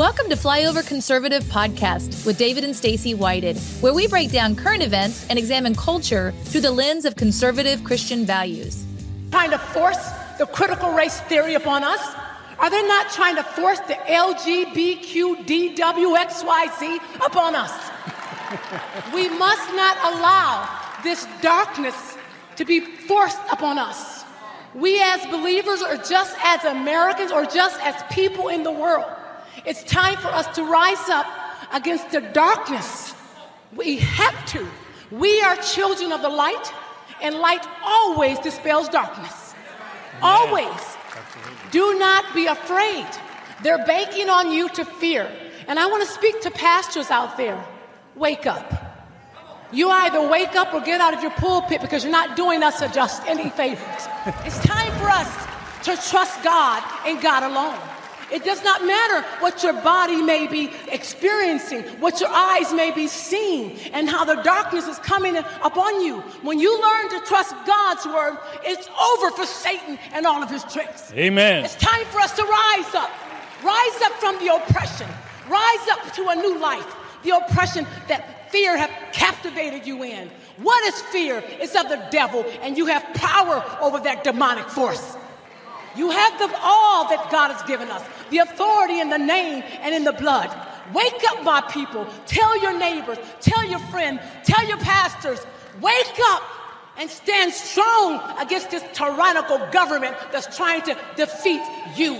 Welcome to Flyover Conservative Podcast with David and Stacy Whited, where we break down current events and examine culture through the lens of conservative Christian values. Trying to force the critical race theory upon us? Are they not trying to force the LGBTQDWXYZ upon us? we must not allow this darkness to be forced upon us. We as believers, or just as Americans, or just as people in the world, it's time for us to rise up against the darkness. We have to. We are children of the light, and light always dispels darkness. Always. Do not be afraid. They're banking on you to fear. And I want to speak to pastors out there. Wake up. You either wake up or get out of your pulpit because you're not doing us a just any favors. it's time for us to trust God and God alone. It does not matter what your body may be experiencing, what your eyes may be seeing, and how the darkness is coming upon you. When you learn to trust God's word, it's over for Satan and all of his tricks. Amen. It's time for us to rise up. Rise up from the oppression. Rise up to a new life. The oppression that fear have captivated you in. What is fear? It's of the devil, and you have power over that demonic force. You have the all that God has given us the authority in the name and in the blood. Wake up, my people. Tell your neighbors, tell your friends, tell your pastors. Wake up and stand strong against this tyrannical government that's trying to defeat you.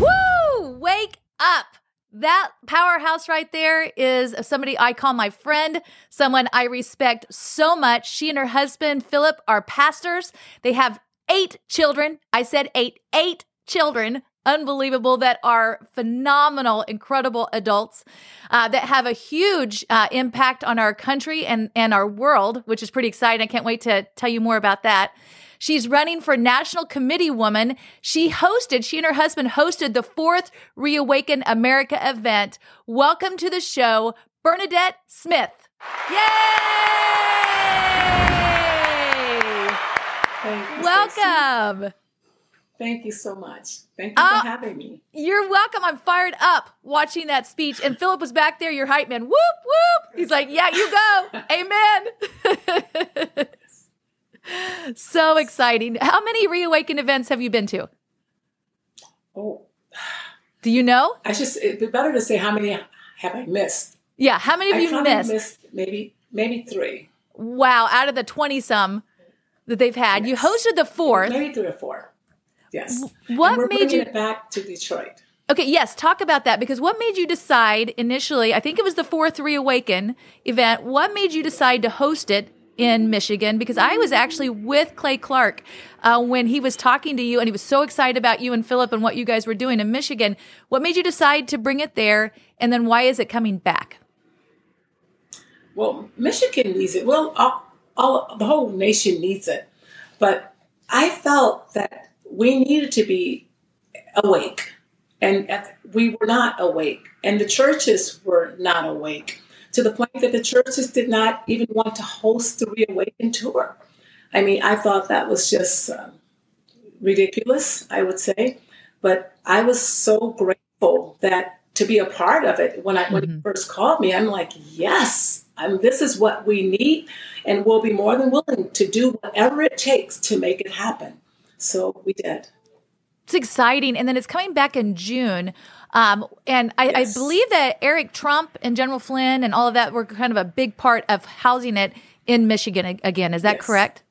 Woo! Wake up. That powerhouse right there is somebody I call my friend, someone I respect so much. She and her husband, Philip, are pastors. They have eight children. I said eight, eight children. Unbelievable that are phenomenal, incredible adults uh, that have a huge uh, impact on our country and, and our world, which is pretty exciting. I can't wait to tell you more about that. She's running for National Committee Woman. She hosted, she and her husband hosted the fourth Reawaken America event. Welcome to the show, Bernadette Smith. Yay! Thank Welcome. Stacey. Thank you so much. Thank you for ah, having me. You're welcome. I'm fired up watching that speech. And Philip was back there, your hype man. Whoop, whoop. He's like, yeah, you go. Amen. so exciting. How many Reawaken events have you been to? Oh. Do you know? I just, it'd be better to say how many have I missed. Yeah. How many have I you missed? missed? Maybe, maybe three. Wow. Out of the 20 some that they've had. Yes. You hosted the fourth. Maybe three or four. Yes. What made you back to Detroit? Okay, yes, talk about that because what made you decide initially? I think it was the fourth Reawaken event. What made you decide to host it in Michigan? Because I was actually with Clay Clark uh, when he was talking to you, and he was so excited about you and Philip and what you guys were doing in Michigan. What made you decide to bring it there, and then why is it coming back? Well, Michigan needs it. Well, all the whole nation needs it, but I felt that we needed to be awake. And we were not awake. And the churches were not awake to the point that the churches did not even want to host the Reawaken tour. I mean, I thought that was just um, ridiculous, I would say. But I was so grateful that to be a part of it when I mm-hmm. when he first called me, I'm like, yes, I'm, this is what we need, and we'll be more than willing to do whatever it takes to make it happen. So we did. It's exciting. And then it's coming back in June. Um, and I, yes. I, believe that Eric Trump and General Flynn and all of that were kind of a big part of housing it in Michigan again. Is that yes. correct?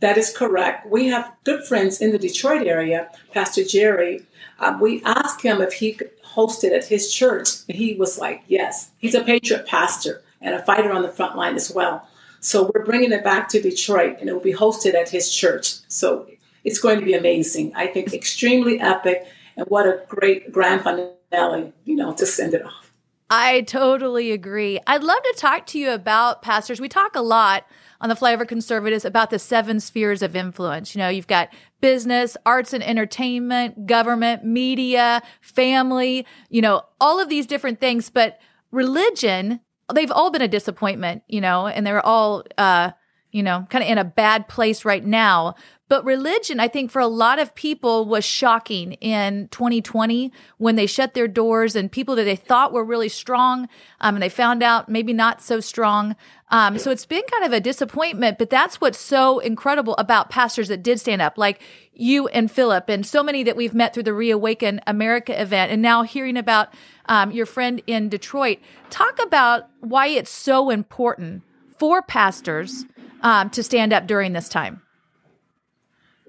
That is correct. We have good friends in the Detroit area. Pastor Jerry, um, we asked him if he could host it at his church, and he was like, yes. He's a patriot pastor and a fighter on the front line as well. So we're bringing it back to Detroit, and it will be hosted at his church. So it's going to be amazing. I think extremely epic, and what a great grand finale, you know, to send it off. I totally agree. I'd love to talk to you about pastors. We talk a lot on the Flyover Conservatives about the seven spheres of influence. You know, you've got business, arts and entertainment, government, media, family, you know, all of these different things. But religion, they've all been a disappointment, you know, and they're all, uh, you know, kind of in a bad place right now. But religion, I think for a lot of people was shocking in 2020 when they shut their doors and people that they thought were really strong, um, and they found out maybe not so strong. Um, so it's been kind of a disappointment, but that's what's so incredible about pastors that did stand up, like you and Philip, and so many that we've met through the Reawaken America event, and now hearing about um, your friend in Detroit. Talk about why it's so important for pastors um, to stand up during this time.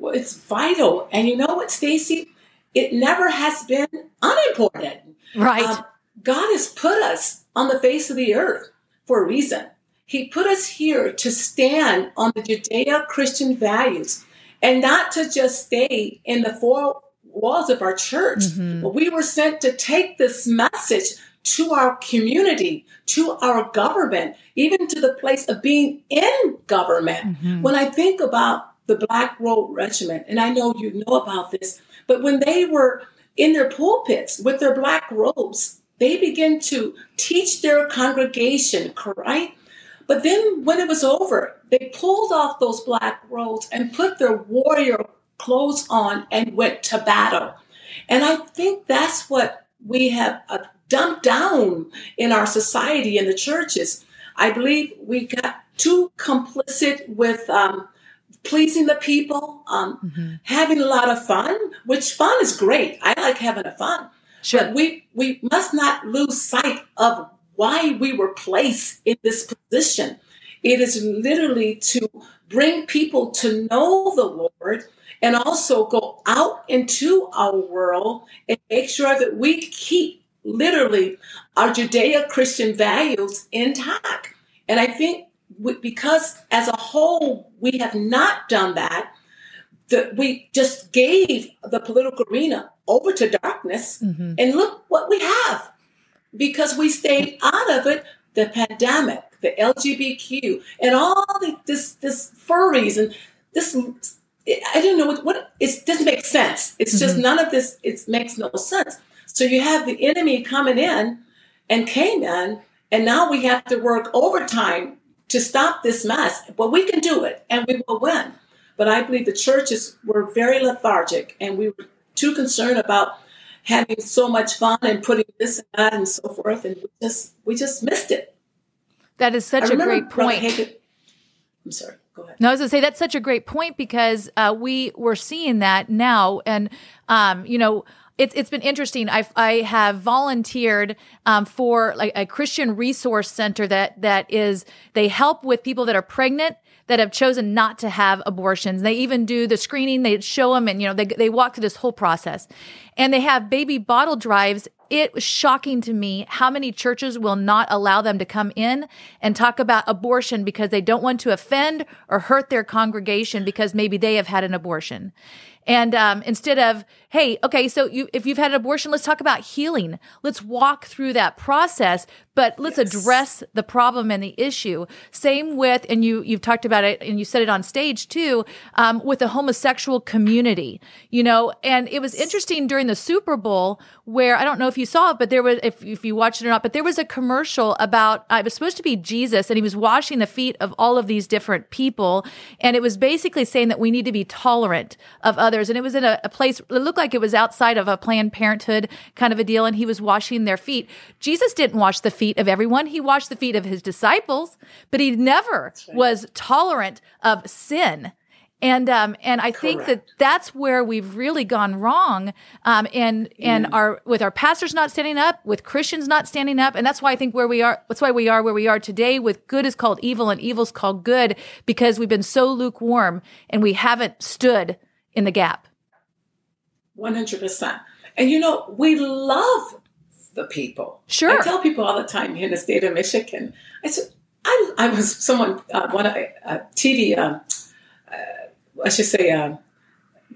Well, it's vital. And you know what, Stacy? It never has been unimportant. Right. Um, God has put us on the face of the earth for a reason. He put us here to stand on the Judeo Christian values and not to just stay in the four walls of our church. Mm-hmm. But we were sent to take this message to our community, to our government, even to the place of being in government. Mm-hmm. When I think about the Black Robe Regiment, and I know you know about this, but when they were in their pulpits with their black robes, they began to teach their congregation, right? But then when it was over, they pulled off those black robes and put their warrior clothes on and went to battle. And I think that's what we have uh, dumped down in our society and the churches. I believe we got too complicit with um, pleasing the people, um, mm-hmm. having a lot of fun, which fun is great. I like having a fun. Sure. But we, we must not lose sight of why we were placed in this position. It is literally to bring people to know the Lord and also go out into our world and make sure that we keep literally our Judeo Christian values intact. And I think because as a whole we have not done that that we just gave the political arena over to darkness mm-hmm. and look what we have because we stayed out of it the pandemic the lgbtq and all the, this this furries and this i don't know what, what it doesn't make sense it's just mm-hmm. none of this it makes no sense so you have the enemy coming in and came in and now we have to work overtime to stop this mess. But we can do it and we will win. But I believe the churches were very lethargic and we were too concerned about having so much fun and putting this and that and so forth. And we just we just missed it. That is such a great point. I'm sorry. Go ahead. No, I was going to say that's such a great point because uh, we were seeing that now, and um, you know, it's it's been interesting. I I have volunteered um, for like a Christian resource center that that is they help with people that are pregnant that have chosen not to have abortions. They even do the screening. They show them, and you know they they walk through this whole process, and they have baby bottle drives. It was shocking to me how many churches will not allow them to come in and talk about abortion because they don't want to offend or hurt their congregation because maybe they have had an abortion. And um, instead of, hey, okay, so you, if you've had an abortion, let's talk about healing. Let's walk through that process, but let's yes. address the problem and the issue. Same with, and you you've talked about it, and you said it on stage too, um, with the homosexual community. You know, and it was interesting during the Super Bowl where I don't know if you saw it, but there was, if if you watched it or not, but there was a commercial about uh, it was supposed to be Jesus, and he was washing the feet of all of these different people, and it was basically saying that we need to be tolerant of others. And it was in a, a place, it looked like it was outside of a Planned Parenthood kind of a deal. And he was washing their feet. Jesus didn't wash the feet of everyone. He washed the feet of his disciples, but he never was tolerant of sin. And um, and I Correct. think that that's where we've really gone wrong. Um, and and mm. our with our pastors not standing up, with Christians not standing up, and that's why I think where we are. That's why we are where we are today. With good is called evil, and evil is called good, because we've been so lukewarm and we haven't stood in the gap. 100%. And you know, we love the people. Sure. I tell people all the time here in the state of Michigan, I said, I, I was someone, uh, one uh, TV, um, uh, I should say, uh,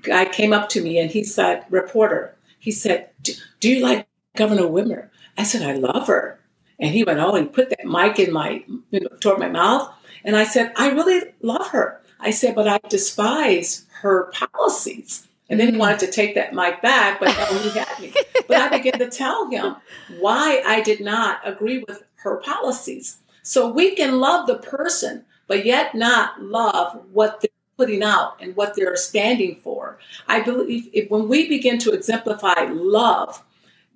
guy came up to me and he said, reporter, he said, do you like Governor Whitmer? I said, I love her. And he went, oh, and put that mic in my, you know, toward my mouth. And I said, I really love her. I said, but I despise her policies. And then he mm. wanted to take that mic back, but no, he had me. But I began to tell him why I did not agree with her policies. So we can love the person, but yet not love what they're putting out and what they're standing for. I believe if, when we begin to exemplify love,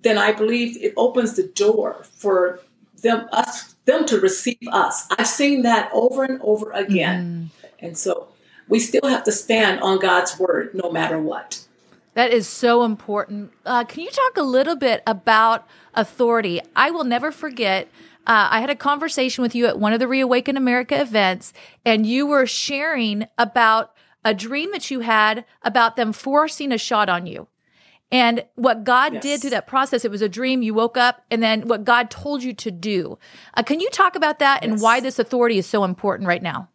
then I believe it opens the door for them us them to receive us. I've seen that over and over again. Mm. And so we still have to stand on God's word no matter what. That is so important. Uh, can you talk a little bit about authority? I will never forget. Uh, I had a conversation with you at one of the Reawaken America events, and you were sharing about a dream that you had about them forcing a shot on you. And what God yes. did through that process, it was a dream. You woke up, and then what God told you to do. Uh, can you talk about that yes. and why this authority is so important right now?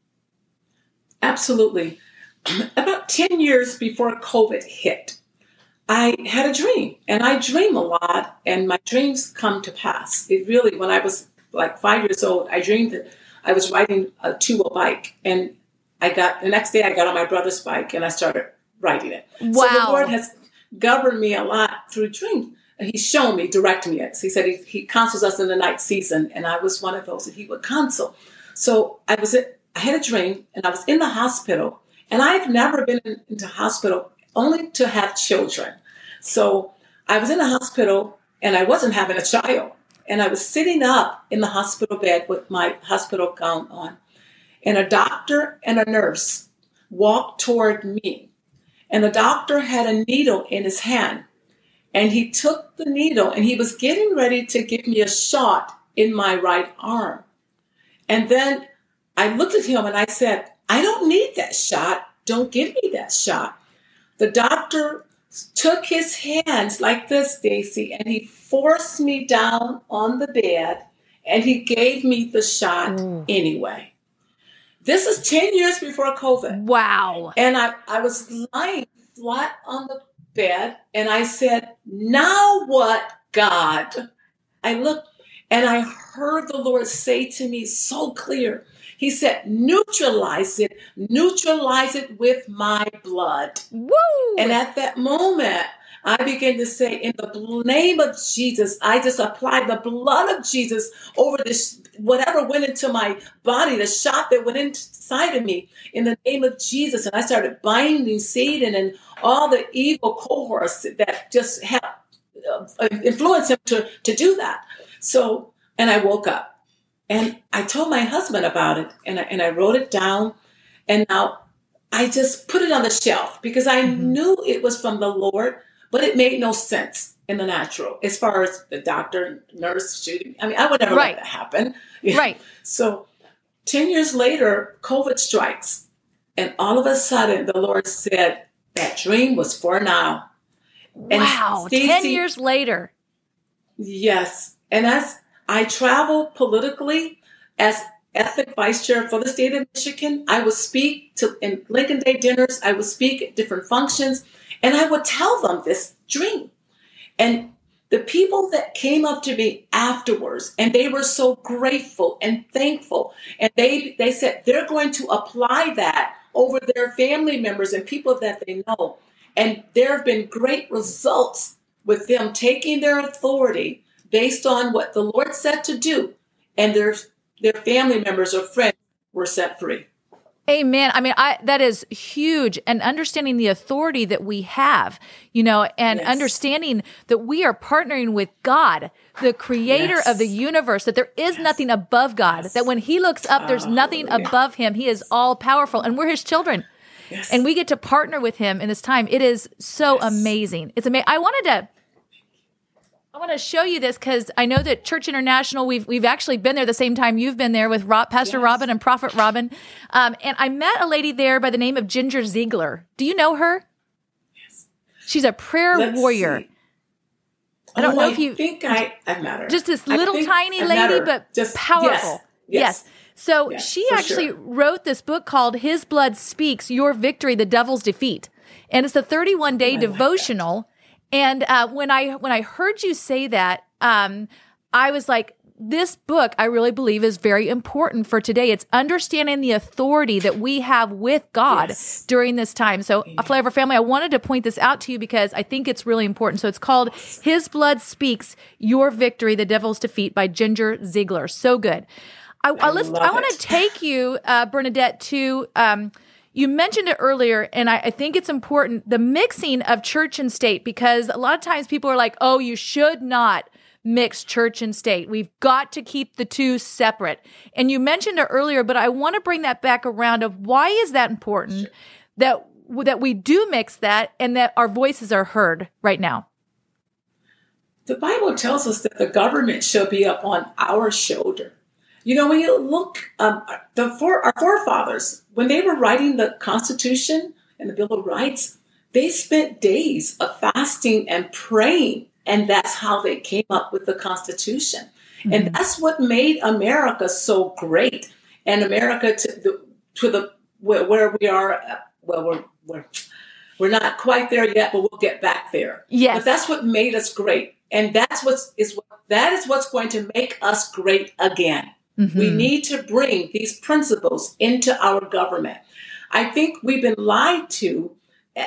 Absolutely. About 10 years before COVID hit, I had a dream, and I dream a lot, and my dreams come to pass. It really, when I was like five years old, I dreamed that I was riding a two-wheel bike, and I got the next day I got on my brother's bike and I started riding it. Wow. So the Lord has governed me a lot through dreams. He's shown me, direct me. He said he, he counsels us in the night season, and I was one of those that he would counsel. So I was, I had a dream, and I was in the hospital, and I've never been in, into hospital only to have children. So I was in the hospital, and I wasn't having a child, and I was sitting up in the hospital bed with my hospital gown on, and a doctor and a nurse walked toward me and the doctor had a needle in his hand. And he took the needle and he was getting ready to give me a shot in my right arm. And then I looked at him and I said, I don't need that shot. Don't give me that shot. The doctor took his hands like this, Stacy, and he forced me down on the bed and he gave me the shot mm. anyway. This is 10 years before COVID. Wow. And I, I was lying flat on the bed and I said, Now what, God? I looked and I heard the Lord say to me so clear. He said, neutralize it, neutralize it with my blood. Woo! And at that moment, I began to say, in the name of Jesus, I just applied the blood of Jesus over this, whatever went into my body, the shot that went inside of me, in the name of Jesus. And I started binding Satan and all the evil cohorts that just have uh, influenced him to, to do that. So, and I woke up and I told my husband about it and I, and I wrote it down. And now I just put it on the shelf because I mm-hmm. knew it was from the Lord but it made no sense in the natural as far as the doctor, nurse shooting. I mean, I would never right. let that happen. Right. So 10 years later, COVID strikes. And all of a sudden, the Lord said, that dream was for now. And wow. Stacey, 10 years later. Yes. And as I travel politically as ethnic vice chair for the state of Michigan, I would speak to in Lincoln Day dinners, I would speak at different functions. And I would tell them this dream. And the people that came up to me afterwards and they were so grateful and thankful and they they said they're going to apply that over their family members and people that they know and there have been great results with them taking their authority based on what the lord said to do and their their family members or friends were set free Amen. I mean, I that is huge and understanding the authority that we have, you know, and yes. understanding that we are partnering with God, the creator yes. of the universe, that there is yes. nothing above God, that when he looks up, there's nothing above him. He is all powerful and we're his children. And we get to partner with him in this time. It is so amazing. It's amazing. I wanted to I want to show you this because I know that Church International, we've we've actually been there the same time you've been there with Rob, Pastor yes. Robin and Prophet Robin. Um, and I met a lady there by the name of Ginger Ziegler. Do you know her? Yes. She's a prayer Let's warrior. See. I don't oh, know if you think I, I met her. Just this little tiny lady, but just, powerful. Yes. yes. yes. So yes, she actually sure. wrote this book called His Blood Speaks Your Victory, the Devil's Defeat. And it's a 31 day oh, devotional and uh, when I when I heard you say that, um, I was like, this book I really believe is very important for today. It's understanding the authority that we have with God yes. during this time. So, yeah. Flyover Family, I wanted to point this out to you because I think it's really important. So, it's called His Blood Speaks Your Victory, The Devil's Defeat by Ginger Ziegler. So good. I, I, I, I want to take you, uh, Bernadette, to um, You mentioned it earlier, and I, I, think it's important the mixing of church and state because a lot of times people are like, oh, you should not mix church and state. We've got to keep the two separate. And you mentioned it earlier, but I want to bring that back around of why is that important sure. that that we do mix that and that our voices are heard right now. The Bible tells us that the government shall be up on our shoulder. You know, when you look, um, the for, our forefathers, when they were writing the Constitution and the Bill of Rights, they spent days of fasting and praying and that's how they came up with the Constitution. Mm-hmm. And that's what made America so great. And America to the, to the where, where we are, well, we're, we're, we're not quite there yet, but we'll get back there. Yes. But that's what made us great. And that's what's is what that is what's going to make us great again. Mm-hmm. We need to bring these principles into our government. I think we've been lied to eh,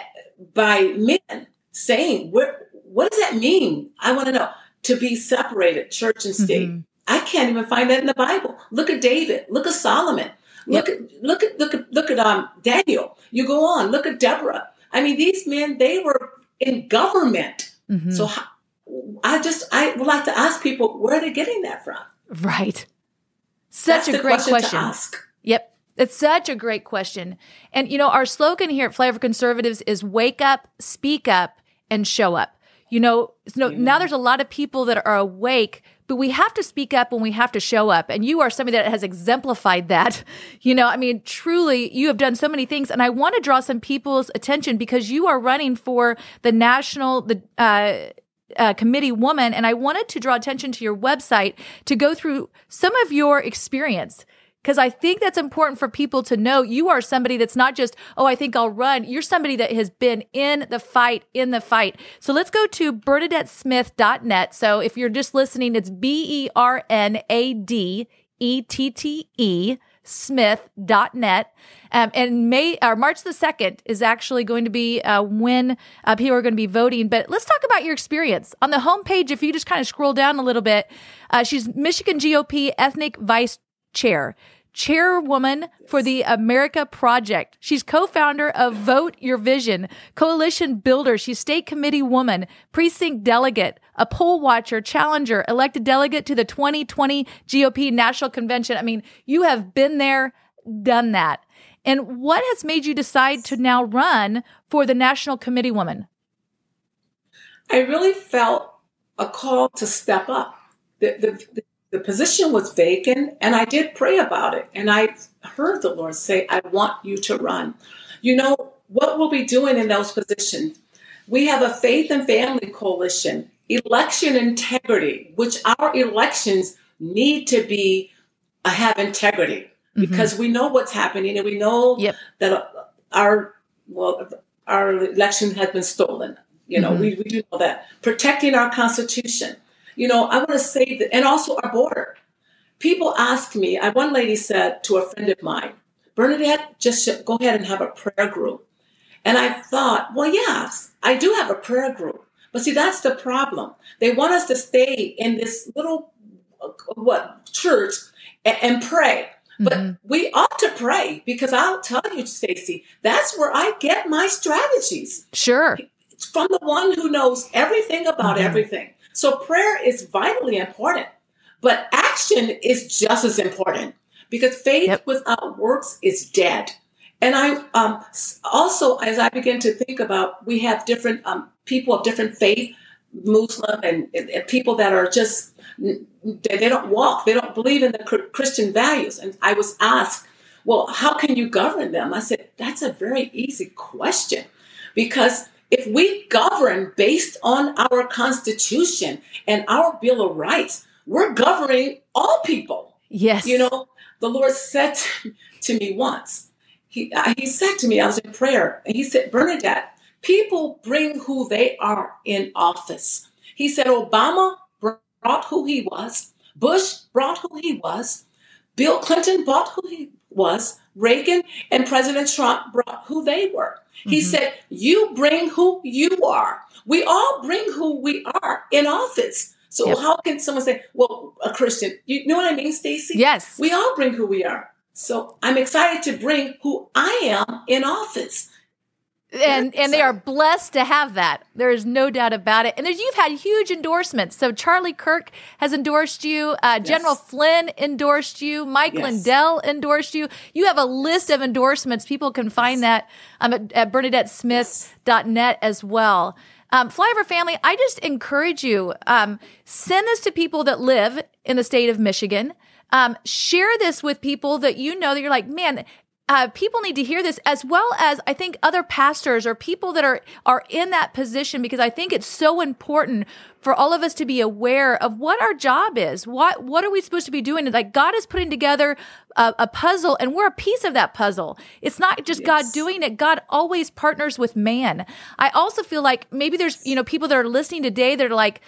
by men saying we're what does that mean? I want to know. To be separated, church and state. Mm-hmm. I can't even find that in the Bible. Look at David. Look at Solomon. Look yep. at look at look at look at um Daniel. You go on. Look at Deborah. I mean, these men they were in government. Mm-hmm. So I just I would like to ask people where are they getting that from? Right. Such That's a great question. question. Yep. It's such a great question. And you know, our slogan here at Flyover Conservatives is wake up, speak up, and show up. You know, so yeah. now there's a lot of people that are awake, but we have to speak up and we have to show up. And you are somebody that has exemplified that. You know, I mean, truly, you have done so many things. And I want to draw some people's attention because you are running for the national, the, uh, uh, committee woman, and I wanted to draw attention to your website to go through some of your experience because I think that's important for people to know. You are somebody that's not just, oh, I think I'll run. You're somebody that has been in the fight, in the fight. So let's go to bernadettesmith.net. So if you're just listening, it's B E R N A D E T T E smith.net. Um, and May or March the 2nd is actually going to be uh, when uh, people are going to be voting. But let's talk about your experience. On the homepage, if you just kind of scroll down a little bit, uh, she's Michigan GOP ethnic vice chair chairwoman for the America Project. She's co-founder of Vote Your Vision, coalition builder. She's state committee woman, precinct delegate, a poll watcher, challenger, elected delegate to the 2020 GOP National Convention. I mean, you have been there, done that. And what has made you decide to now run for the National Committee Woman? I really felt a call to step up. The, the, the the position was vacant and I did pray about it. And I heard the Lord say, I want you to run. You know, what we'll be doing in those positions? We have a faith and family coalition, election integrity, which our elections need to be uh, have integrity mm-hmm. because we know what's happening and we know yep. that our well our election has been stolen. You know, mm-hmm. we, we do know that. Protecting our constitution you know, I want to say that, and also our border. People ask me, I, one lady said to a friend of mine, Bernadette, just go ahead and have a prayer group. And I thought, well, yes, I do have a prayer group. But see, that's the problem. They want us to stay in this little, what, church and, and pray. But mm-hmm. we ought to pray because I'll tell you, Stacy, that's where I get my strategies. Sure. It's from the one who knows everything about mm-hmm. everything. So prayer is vitally important, but action is just as important because faith yep. without works is dead. And I um, also, as I begin to think about, we have different um, people of different faith, Muslim and, and, people that are just they don't walk, they don't believe in the Christian values. And I was asked, well, how can you govern them? I said, that's a very easy question because if we govern based on our Constitution and our Bill of Rights, we're governing all people. Yes. You know, the Lord said to me once, He, uh, he said to me, I was in prayer, and He said, Bernadette, people bring who they are in office. He said, Obama brought who he was, Bush brought who he was, Bill Clinton brought who he was, Reagan and President Trump brought who they were. He mm-hmm. said, You bring who you are. We all bring who we are in office. So yep. how can someone say, Well, a Christian? You know what I mean, Stacy? Yes. We all bring who we are. So I'm excited to bring who I am in office and and they are blessed to have that. There is no doubt about it. And there's you've had huge endorsements. So Charlie Kirk has endorsed you. Uh, yes. General Flynn endorsed you. Mike yes. Lindell endorsed you. You have a list of endorsements. People can find yes. that um, at, at BernadetteSmith.net as well. Um, Flyover family, I just encourage you um, send this to people that live in the state of Michigan. Um, share this with people that you know that you're like, man, uh, people need to hear this as well as I think other pastors or people that are are in that position because I think it's so important for all of us to be aware of what our job is. What what are we supposed to be doing? Like God is putting together a, a puzzle, and we're a piece of that puzzle. It's not just yes. God doing it. God always partners with man. I also feel like maybe there's you know people that are listening today that are like,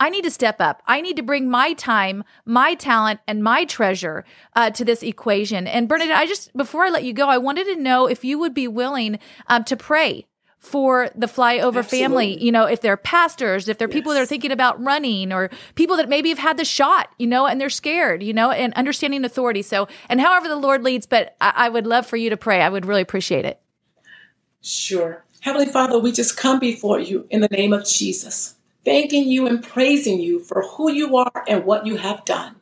I need to step up. I need to bring my time, my talent, and my treasure uh, to this equation. And Bernadette, I just, before I let you go, I wanted to know if you would be willing um, to pray for the flyover Absolutely. family. You know, if they're pastors, if they're yes. people that are thinking about running, or people that maybe have had the shot, you know, and they're scared, you know, and understanding authority. So, and however the Lord leads, but I, I would love for you to pray. I would really appreciate it. Sure. Heavenly Father, we just come before you in the name of Jesus thanking you and praising you for who you are and what you have done.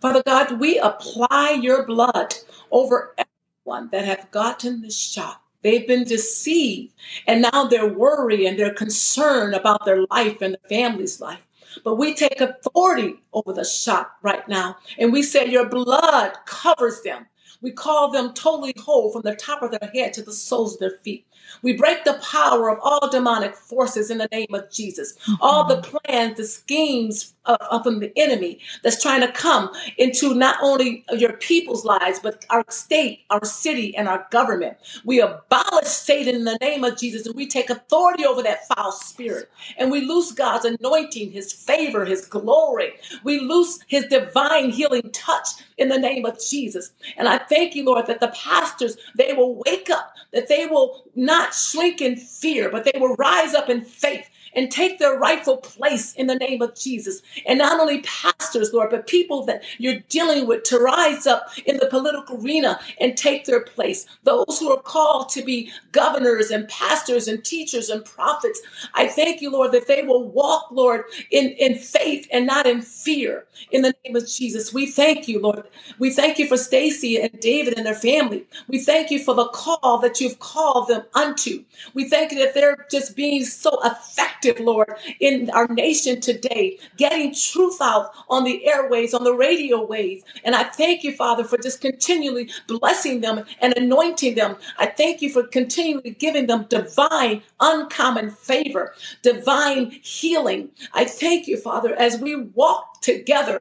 Father God, we apply your blood over everyone that have gotten the shot. They've been deceived and now they're worried and they're concerned about their life and the family's life. But we take authority over the shot right now and we say your blood covers them. We call them totally whole from the top of their head to the soles of their feet. We break the power of all demonic forces in the name of Jesus. All the mm-hmm. plans, the schemes of, of the enemy that's trying to come into not only your people's lives, but our state, our city, and our government. We abolish Satan in the name of Jesus and we take authority over that foul spirit. And we loose God's anointing, his favor, his glory. We loose his divine healing touch in the name of Jesus. And I thank you, Lord, that the pastors, they will wake up, that they will not shrink in fear, but they will rise up in faith and take their rightful place in the name of Jesus. And not only pastors, Lord, but people that you're dealing with to rise up in the political arena and take their place. Those who are called to be governors and pastors and teachers and prophets. I thank you, Lord, that they will walk, Lord, in, in faith and not in fear in the name of Jesus. We thank you, Lord. We thank you for Stacy and David and their family. We thank you for the call that you've called them unto. We thank you that they're just being so effective Lord, in our nation today, getting truth out on the airways, on the radio waves. And I thank you, Father, for just continually blessing them and anointing them. I thank you for continually giving them divine, uncommon favor, divine healing. I thank you, Father, as we walk together,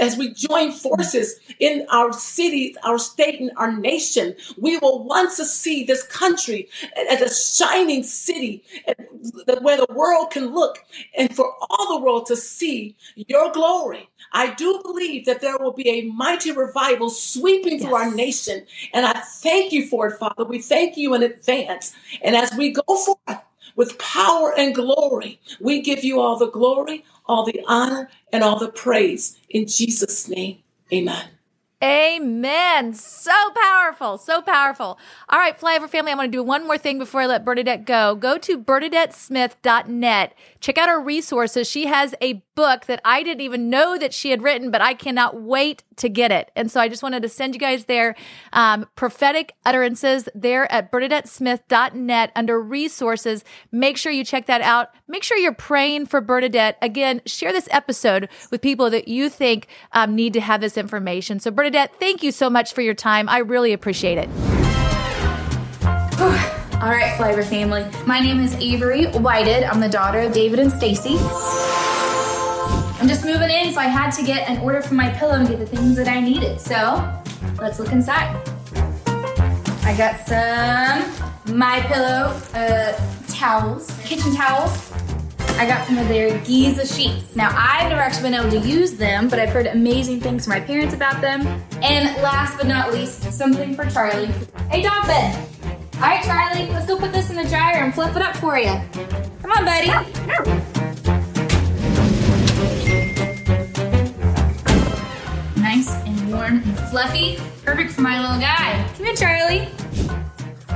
as we join forces in our cities, our state, and our nation, we will once see this country as a shining city where the world can look and for all the world to see your glory. I do believe that there will be a mighty revival sweeping through our nation. And I thank you for it, Father. We thank you in advance. And as we go forth, with power and glory. We give you all the glory, all the honor, and all the praise. In Jesus' name, amen. Amen. So powerful. So powerful. All right, Flyover family, I'm going to do one more thing before I let Bernadette go. Go to bernadettesmith.net. Check out her resources. She has a book that I didn't even know that she had written, but I cannot wait to get it. And so I just wanted to send you guys there. Um, prophetic utterances there at bernadettesmith.net under resources. Make sure you check that out. Make sure you're praying for Bernadette. Again, share this episode with people that you think um, need to have this information. So, Bernadette, thank you so much for your time. I really appreciate it. All right, Flyover family. My name is Avery Whited. I'm the daughter of David and Stacy. I'm just moving in, so I had to get an order for my pillow and get the things that I needed. So let's look inside. I got some My Pillow uh, towels, kitchen towels. I got some of their Giza sheets. Now, I've never actually been able to use them, but I've heard amazing things from my parents about them. And last but not least, something for Charlie. Hey, dog bed. All right, Charlie, let's go put this in the dryer and flip it up for you. Come on, buddy. And fluffy. perfect for my little guy. Come here, Charlie.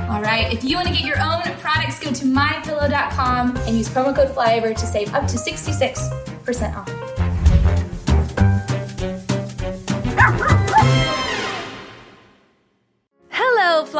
All right, if you want to get your own products, go to mypillow.com and use promo code FLYOVER to save up to 66% off.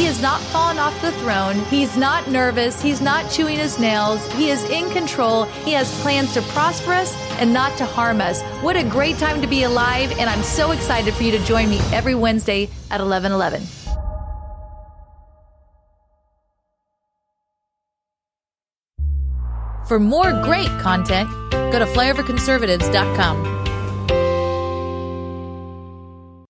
He has not fallen off the throne. He's not nervous. He's not chewing his nails. He is in control. He has plans to prosper us and not to harm us. What a great time to be alive, and I'm so excited for you to join me every Wednesday at 1111. For more great content, go to flyoverconservatives.com.